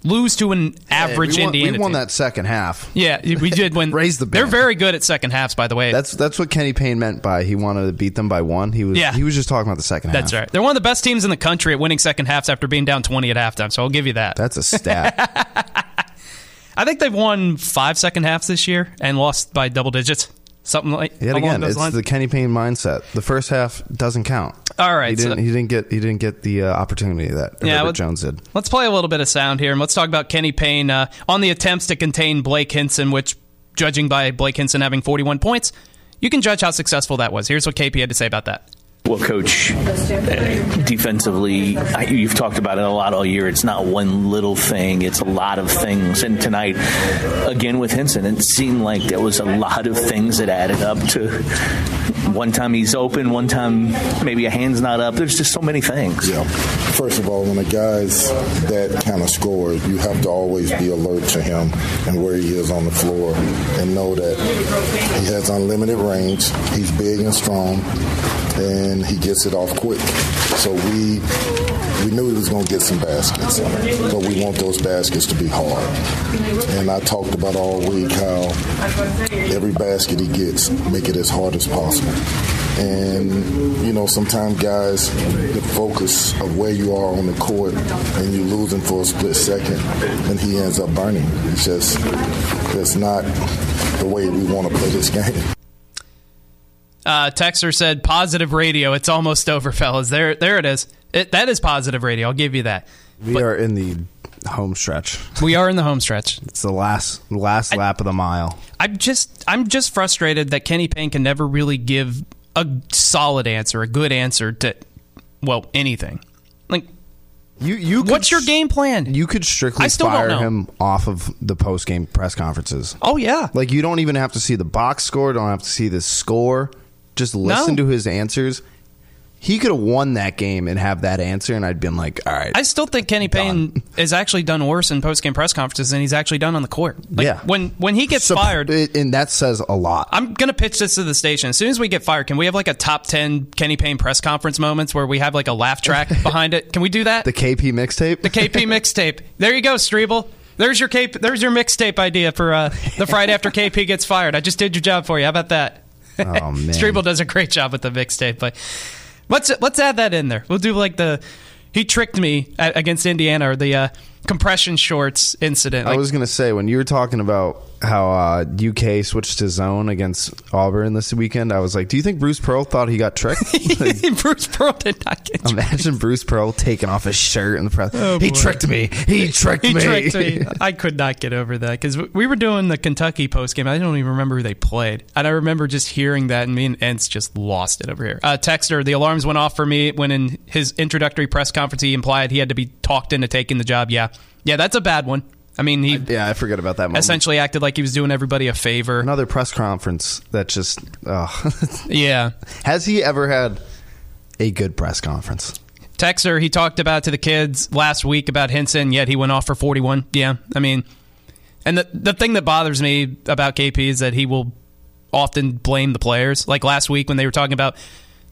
lose to an average we won, Indiana. We won team. that second half. Yeah, we did win. Raise the They're very good at second halves, by the way. That's that's what Kenny Payne meant by he wanted to beat them by one. He was Yeah. he was just talking about the second half. That's right. They're one of the best teams in the country at winning second halves after being down 20 at halftime. So I'll give you that. That's a stat. I think they've won five second halves this year and lost by double digits. Something like Yet again, it's lines. the Kenny Payne mindset. The first half doesn't count. All right, he didn't. so- he didn't get. He didn't get the uh, opportunity that Yeah, Herbert Jones did. Let's play a little bit of sound here, and let's talk about Kenny Payne uh, on the attempts to contain Blake Hinson, which, judging by Blake Hinson having 41 points, you can judge how successful that was. Here's what KP had to say about that. Well, coach, defensively, you've talked about it a lot all year. It's not one little thing; it's a lot of things. And tonight, again with Hinson, it seemed like there was a lot of things that added up to. One time he's open, one time maybe a hand's not up. There's just so many things. Yeah. First of all, when a guy's that kind of scorer, you have to always be alert to him and where he is on the floor and know that he has unlimited range. He's big and strong, and he gets it off quick. So we We knew he was going to get some baskets, but we want those baskets to be hard. And I talked about all week how every basket he gets, make it as hard as possible. And, you know, sometimes guys, the focus of where you are on the court and you him for a split second, and he ends up burning. It's just, it's not the way we want to play this game. Uh, Texter said, "Positive radio. It's almost over, fellas. There, there it is. It, that is positive radio. I'll give you that. We are in the home stretch. We are in the home stretch. It's the last last lap of the mile. I'm just, I'm just frustrated that Kenny Payne can never really give a solid answer, a good answer to, well, anything. Like, you, you. What's your game plan? You could strictly I still fire him off of the post game press conferences. Oh yeah, like you don't even have to see the box score. Don't have to see the score. Just listen No. to his answers. He could have won that game and have that answer, and I'd been like, all right. I still think Kenny Payne has actually done worse in post game press conferences than he's actually done on the court. Like, Yeah. When when he gets fired, and that says a lot. I'm gonna pitch this to the station. As soon as we get fired, can we have like a top ten Kenny Payne press conference moments where we have like a laugh track behind it? Can we do that? The KP mixtape. The KP mixtape. There you go, Strebel. There's your K- There's your mixtape idea for uh, the Friday after KP gets fired. I just did your job for you. How about that? Oh man. Strebel does a great job with the mixtape, but let's let's add that in there. We'll do like the he tricked me against Indiana or the uh, compression shorts incident. I was gonna say when you were talking about how uh, UK switched to zone against Auburn this weekend, I was like, "Do you think Bruce Pearl thought he got tricked?" Like, Bruce Pearl did not get. Tricked. Imagine Bruce Pearl taking off his shirt in the press. Oh, he boy. tricked me. He tricked he me. tricked me. I could not get over that because we were doing the Kentucky post game. I don't even remember who they played, and I remember just hearing that, and me and Entz just lost it over here. Uh, Texter, the alarms went off for me when in his introductory press conference he implied he had to be talked into taking the job. Yeah, yeah, that's a bad one. I mean, he yeah, I forget about that. Moment. essentially acted like he was doing everybody a favor. Another press conference that just. Oh. Yeah. Has he ever had a good press conference? Texer, he talked about to the kids last week about Hinson, yet he went off for 41. Yeah, I mean, and the the thing that bothers me about KP is that he will often blame the players. Like last week when they were talking about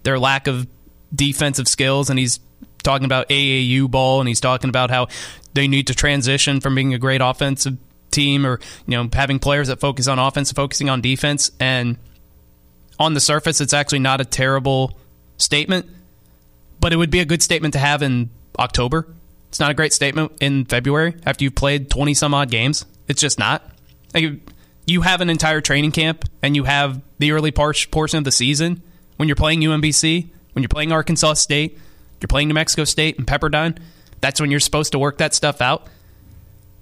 their lack of defensive skills, and he's talking about AAU ball, and he's talking about how they need to transition from being a great offensive team or you know having players that focus on offense, focusing on defense, and on the surface, it's actually not a terrible statement but it would be a good statement to have in October. It's not a great statement in February after you've played 20 some odd games. It's just not. Like, you have an entire training camp and you have the early portion of the season when you're playing UMBC, when you're playing Arkansas State, you're playing New Mexico State and Pepperdine. That's when you're supposed to work that stuff out.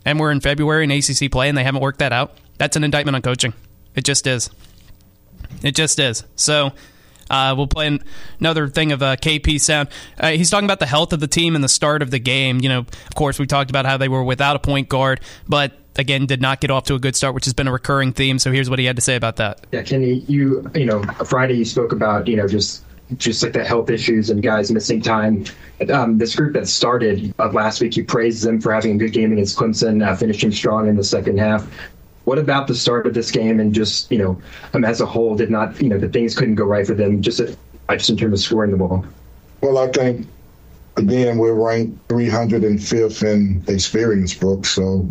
And we're in February in ACC play and they haven't worked that out. That's an indictment on coaching. It just is. It just is. So uh, we'll play an- another thing of uh, KP sound. Uh, he's talking about the health of the team and the start of the game. You know, of course, we talked about how they were without a point guard, but again, did not get off to a good start, which has been a recurring theme. So here's what he had to say about that. Yeah, Kenny, you you know Friday you spoke about you know just just like the health issues and guys missing time. Um, this group that started uh, last week, you praised them for having a good game against Clemson, uh, finishing strong in the second half. What about the start of this game and just you know um, as a whole did not you know the things couldn't go right for them just uh, just in terms of scoring the ball. Well, I think again we're ranked 305th in experience, Brooks. So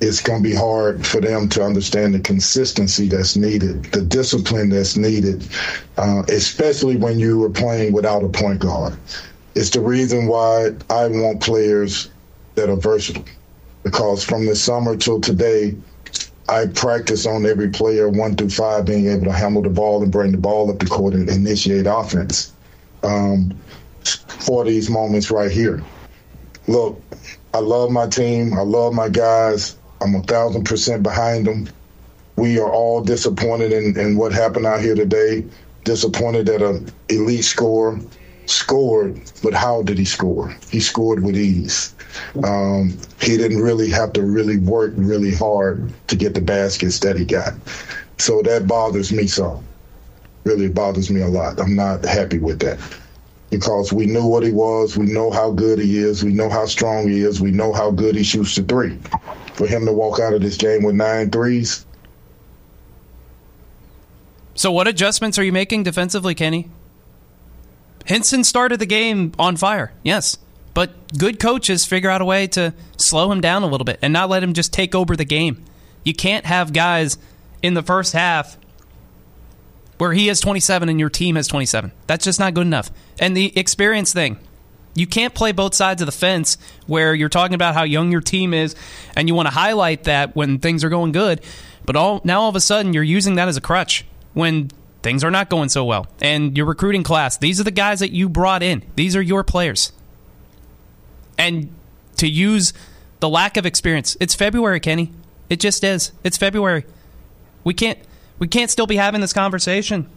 it's going to be hard for them to understand the consistency that's needed, the discipline that's needed, uh, especially when you are playing without a point guard. It's the reason why I want players that are versatile, because from the summer till today. I practice on every player one through five being able to handle the ball and bring the ball up the court and initiate offense. Um, for these moments right here. Look, I love my team. I love my guys. I'm a thousand percent behind them. We are all disappointed in, in what happened out here today. Disappointed that an elite scorer scored, but how did he score? He scored with ease. Um, he didn't really have to really work really hard to get the baskets that he got. So that bothers me so. Really bothers me a lot. I'm not happy with that because we knew what he was. We know how good he is. We know how strong he is. We know how good he shoots the three. For him to walk out of this game with nine threes, So, what adjustments are you making defensively, Kenny? Hinson started the game on fire, yes. But good coaches figure out a way to slow him down a little bit and not let him just take over the game. You can't have guys in the first half where he has 27 and your team has 27. That's just not good enough. And the experience thing, you can't play both sides of the fence where you're talking about how young your team is and you want to highlight that when things are going good, but all now all of a sudden you're using that as a crutch when things are not going so well. And your recruiting class, these are the guys that you brought in. These are your players. And to use the lack of experience, it's February, Kenny. It just is. It's February. We can't we can't still be having this conversation.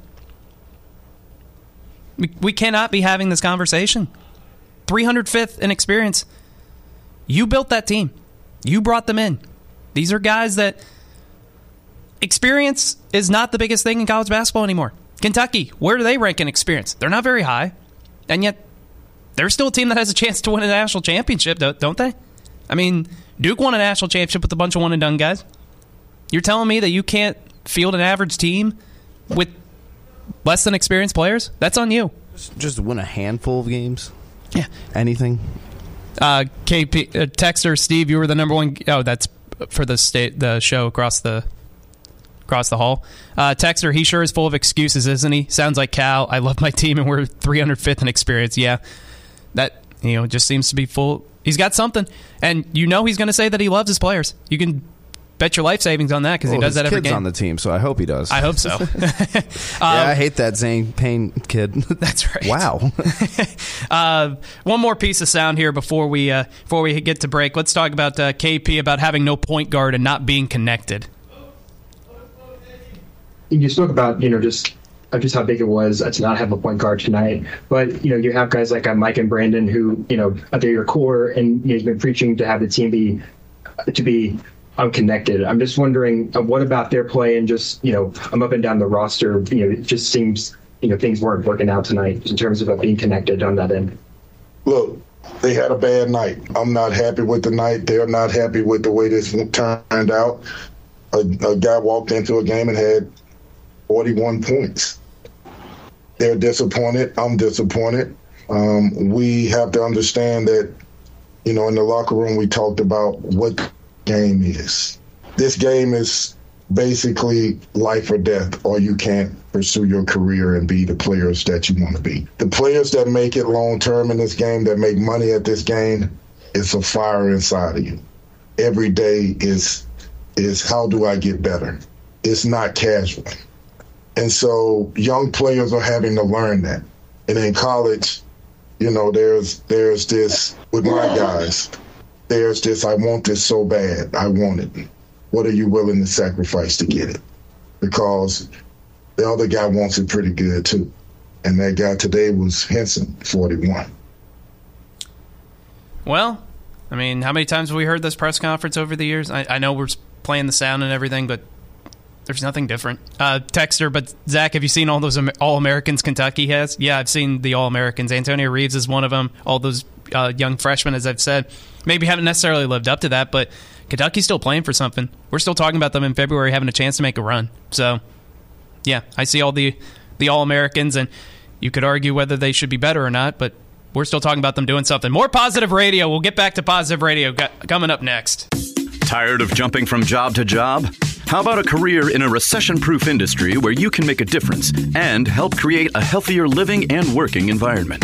We, we cannot be having this conversation. 305th in experience. You built that team. You brought them in. These are guys that experience is not the biggest thing in college basketball anymore. Kentucky, where do they rank in experience? They're not very high. And yet they're still a team that has a chance to win a national championship, don't they? I mean, Duke won a national championship with a bunch of one and done guys. You're telling me that you can't field an average team with less than experienced players? That's on you. Just win a handful of games. Yeah. Anything. Uh, KP uh, Texter Steve, you were the number one. Oh, that's for the state the show across the across the hall. Uh, Texter, he sure is full of excuses, isn't he? Sounds like Cal. I love my team, and we're 305th in experience. Yeah, that you know just seems to be full. He's got something, and you know he's going to say that he loves his players. You can bet your life savings on that because well, he does that every kid's game. on the team, so I hope he does. I hope so. um, yeah, I hate that Zane Payne kid. That's right. Wow. uh, one more piece of sound here before we uh, before we get to break. Let's talk about uh, KP about having no point guard and not being connected. You spoke about you know just just how big it was to not have a point guard tonight. But you know, you have guys like uh, Mike and Brandon who you know they're your core, and you know, you've been preaching to have the team be to be unconnected. I'm just wondering uh, what about their play and just you know I'm up and down the roster. You know, it just seems you know things weren't working out tonight in terms of uh, being connected on that end. Look, they had a bad night. I'm not happy with the night. They're not happy with the way this turned out. A, a guy walked into a game and had 41 points. They're disappointed. I'm disappointed. Um, we have to understand that, you know, in the locker room, we talked about what game is. This game is basically life or death, or you can't pursue your career and be the players that you want to be. The players that make it long term in this game, that make money at this game, it's a fire inside of you. Every day is is how do I get better? It's not casual. And so young players are having to learn that. And in college, you know, there's there's this with my guys, there's this I want this so bad. I want it. What are you willing to sacrifice to get it? Because the other guy wants it pretty good too. And that guy today was Hinson, 41. Well, I mean, how many times have we heard this press conference over the years? I, I know we're playing the sound and everything, but there's nothing different. Uh, Texter, but Zach, have you seen all those All Americans Kentucky has? Yeah, I've seen the All Americans. Antonio Reeves is one of them. All those uh, young freshmen, as I've said, maybe haven't necessarily lived up to that, but Kentucky's still playing for something. We're still talking about them in February having a chance to make a run. So, yeah, I see all the the All Americans, and you could argue whether they should be better or not, but we're still talking about them doing something. More positive radio. We'll get back to positive radio coming up next. Tired of jumping from job to job? How about a career in a recession proof industry where you can make a difference and help create a healthier living and working environment?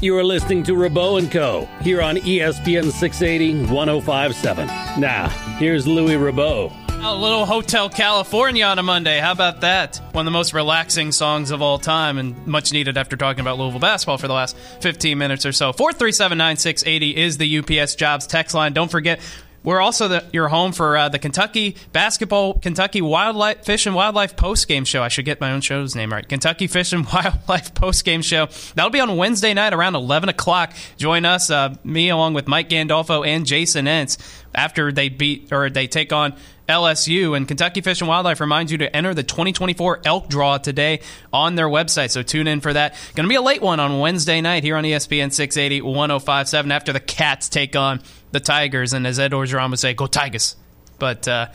You are listening to Rabaut and Co. here on ESPN 680 1057. Now, here's Louis Rabaut. A little Hotel California on a Monday. How about that? One of the most relaxing songs of all time and much needed after talking about Louisville basketball for the last 15 minutes or so. 437 9680 is the UPS Jobs text line. Don't forget, we're also the, your home for uh, the Kentucky basketball, Kentucky Wildlife Fish and Wildlife post game show. I should get my own show's name right. Kentucky Fish and Wildlife post game show. That'll be on Wednesday night around 11 o'clock. Join us, uh, me along with Mike Gandolfo and Jason Entz, after they beat or they take on LSU. And Kentucky Fish and Wildlife reminds you to enter the 2024 elk draw today on their website. So tune in for that. Going to be a late one on Wednesday night here on ESPN 680 1057 after the Cats take on the Tigers. And as Ed Orgeron would say, go Tigers. But uh,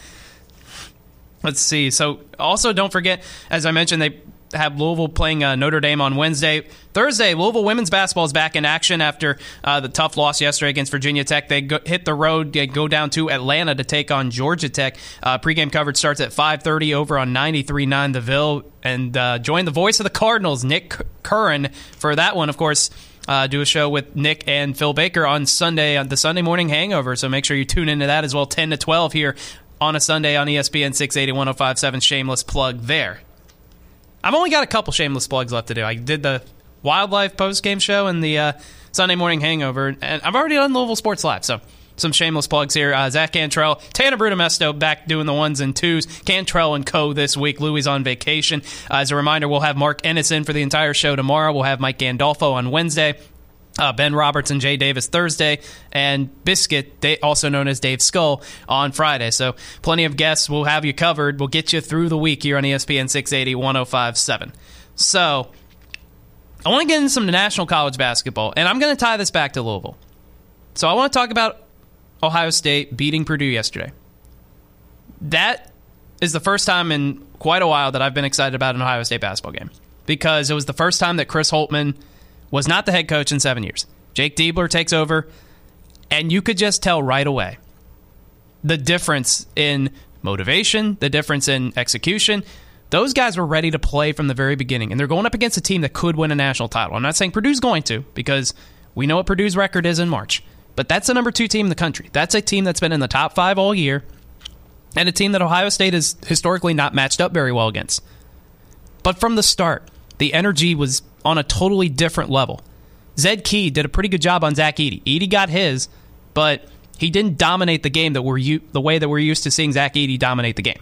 let's see. So also don't forget, as I mentioned, they have Louisville playing uh, Notre Dame on Wednesday. Thursday, Louisville women's basketball is back in action after uh, the tough loss yesterday against Virginia Tech. They go, hit the road, they go down to Atlanta to take on Georgia Tech. Uh, pregame coverage starts at 5:30 over on 93.9 The Ville, and uh, join the voice of the Cardinals, Nick Curran, for that one. Of course. Uh, do a show with Nick and Phil Baker on Sunday on the Sunday Morning Hangover. So make sure you tune into that as well, 10 to 12 here on a Sunday on ESPN 680 1057. Shameless plug there. I've only got a couple shameless plugs left to do. I did the wildlife post game show and the uh, Sunday morning hangover, and I've already done Louisville Sports Live. So some shameless plugs here. Uh, Zach Cantrell, Tana Brutomesto back doing the ones and twos. Cantrell and Co. this week. Louis on vacation. Uh, as a reminder, we'll have Mark Ennis in for the entire show tomorrow. We'll have Mike Gandolfo on Wednesday. Uh, ben Roberts and Jay Davis Thursday, and Biscuit, also known as Dave Skull, on Friday. So plenty of guests. We'll have you covered. We'll get you through the week here on ESPN 680 1057. So I want to get into some national college basketball, and I'm going to tie this back to Louisville. So I want to talk about Ohio State beating Purdue yesterday. That is the first time in quite a while that I've been excited about an Ohio State basketball game because it was the first time that Chris Holtmann – was not the head coach in seven years. Jake Diebler takes over, and you could just tell right away the difference in motivation, the difference in execution. Those guys were ready to play from the very beginning, and they're going up against a team that could win a national title. I'm not saying Purdue's going to, because we know what Purdue's record is in March. But that's the number two team in the country. That's a team that's been in the top five all year, and a team that Ohio State has historically not matched up very well against. But from the start, the energy was on a totally different level. Zed Key did a pretty good job on Zach Edey. Edey got his, but he didn't dominate the game that we're u- the way that we're used to seeing Zach Edey dominate the game.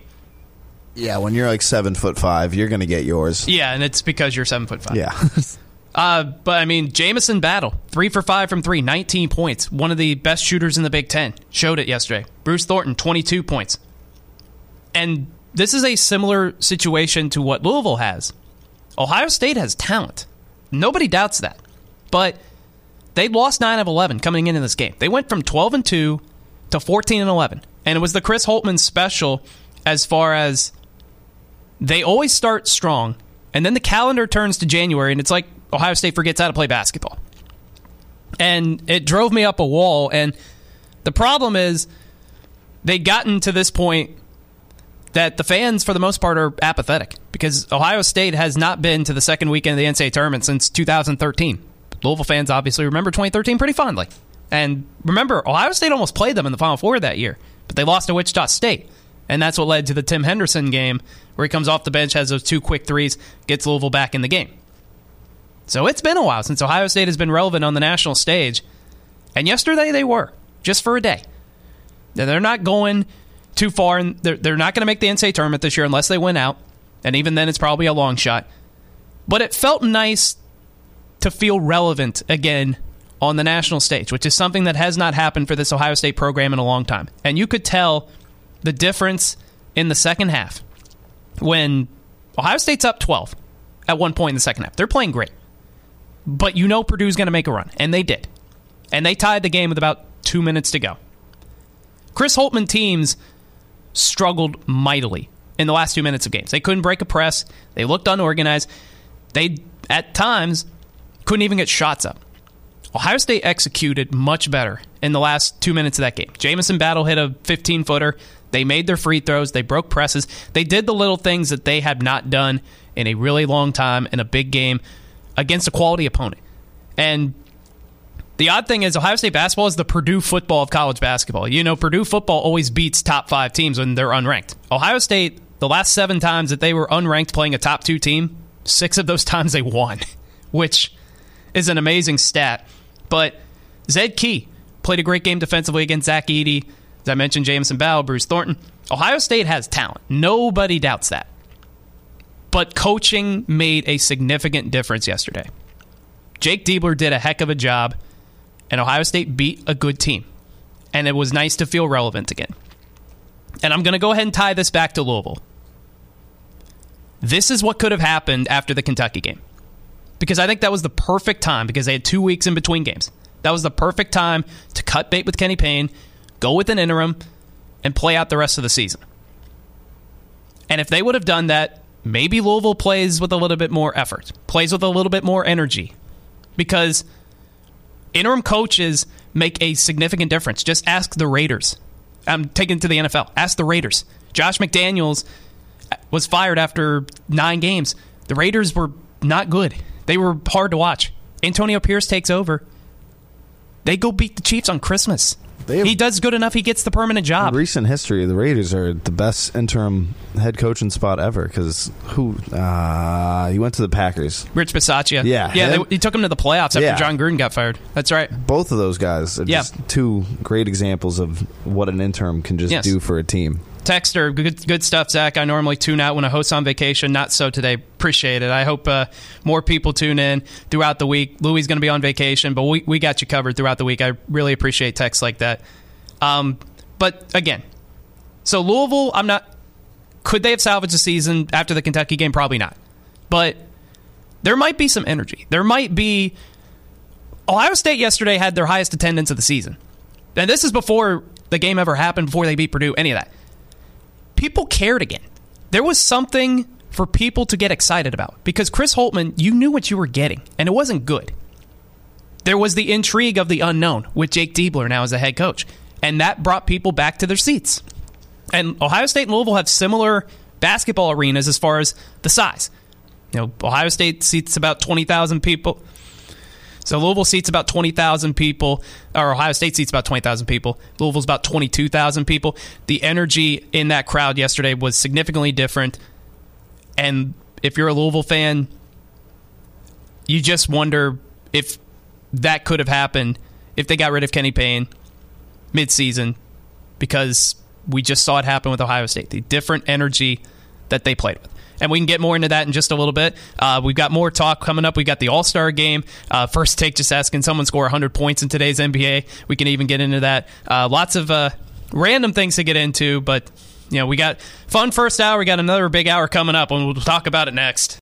Yeah, when you're like seven foot five, you're going to get yours. Yeah, and it's because you're seven foot five. Yeah. uh, but I mean, Jamison Battle, three for five from three, 19 points. One of the best shooters in the Big Ten. Showed it yesterday. Bruce Thornton, 22 points. And this is a similar situation to what Louisville has. Ohio State has talent. Nobody doubts that. But they lost 9 of 11 coming into this game. They went from 12 and 2 to 14 and 11. And it was the Chris Holtmann special as far as they always start strong and then the calendar turns to January and it's like Ohio State forgets how to play basketball. And it drove me up a wall and the problem is they'd gotten to this point that the fans, for the most part, are apathetic because Ohio State has not been to the second weekend of the NCAA tournament since 2013. Louisville fans obviously remember 2013 pretty fondly. And remember, Ohio State almost played them in the Final Four that year, but they lost to Wichita State. And that's what led to the Tim Henderson game where he comes off the bench, has those two quick threes, gets Louisville back in the game. So it's been a while since Ohio State has been relevant on the national stage. And yesterday they were, just for a day. They're not going too far, and they're, they're not going to make the NCAA tournament this year unless they win out. And even then, it's probably a long shot. But it felt nice to feel relevant again on the national stage, which is something that has not happened for this Ohio State program in a long time. And you could tell the difference in the second half when Ohio State's up 12 at one point in the second half. They're playing great. But you know Purdue's going to make a run, and they did. And they tied the game with about two minutes to go. Chris Holtmann teams struggled mightily in the last two minutes of games. They couldn't break a press. They looked unorganized. They, at times, couldn't even get shots up. Ohio State executed much better in the last two minutes of that game. Jamison Battle hit a 15 footer. They made their free throws. They broke presses. They did the little things that they have not done in a really long time in a big game against a quality opponent. And The odd thing is Ohio State basketball is the Purdue football of college basketball. You know, Purdue football always beats top five teams when they're unranked. Ohio State, the last seven times that they were unranked playing a top two team, six of those times they won, which is an amazing stat. But Zed Key played a great game defensively against Zach Edey. As I mentioned, Jamison Bell, Bruce Thornton. Ohio State has talent. Nobody doubts that. But coaching made a significant difference yesterday. Jake Diebler did a heck of a job and Ohio State beat a good team. And it was nice to feel relevant again. And I'm going to go ahead and tie this back to Louisville. This is what could have happened after the Kentucky game. Because I think that was the perfect time because they had two weeks in between games. That was the perfect time to cut bait with Kenny Payne, go with an interim, and play out the rest of the season. And if they would have done that, maybe Louisville plays with a little bit more effort, plays with a little bit more energy. Because interim coaches make a significant difference. Just ask the Raiders. I'm taking to the NFL. Ask the Raiders. Josh McDaniels was fired after nine games. The Raiders were not good. They were hard to watch. Antonio Pierce takes over. They go beat the Chiefs on Christmas. Have, he does good enough. He gets the permanent job. recent history, the Raiders are the best interim head coaching spot ever because who uh, he went to the Packers. Rich Bisaccia. Yeah, yeah. They, he took him to the playoffs after yeah. Jon Gruden got fired. That's right. Both of those guys are yeah. just two great examples of what an interim can just yes. do for a team. Texter, good, good stuff, Zach. I normally tune out when a host's on vacation. Not so today. Appreciate it. I hope uh, more people tune in throughout the week. Louis going to be on vacation, but we, we got you covered throughout the week. I really appreciate texts like that. Um, but again, so Louisville, I'm not. Could they have salvaged the season after the Kentucky game? Probably not. But there might be some energy. There might be. Ohio State yesterday had their highest attendance of the season. And this is before the game ever happened, before they beat Purdue, any of that. People cared again. There was something for people to get excited about because Chris Holtmann, you knew what you were getting, and it wasn't good. There was the intrigue of the unknown with Jake Diebler now as a head coach and that brought people back to their seats. And Ohio State and Louisville have similar basketball arenas as far as the size. You know, Ohio State seats about 20,000 people. So Louisville seats about 20,000 people, or Ohio State seats about 20,000 people. Louisville's about 22,000 people. The energy in that crowd yesterday was significantly different. And if you're a Louisville fan, you just wonder if that could have happened if they got rid of Kenny Payne midseason because we just saw it happen with Ohio State. The different energy that they played with. And we can get more into that in just a little bit. Uh, we've got more talk coming up. We've got the All Star game. Uh, first take, just asking someone score 100 points in today's NBA. We can even get into that. Uh, lots of uh, random things to get into, but you know we got fun first hour. We got another big hour coming up, and we'll talk about it next.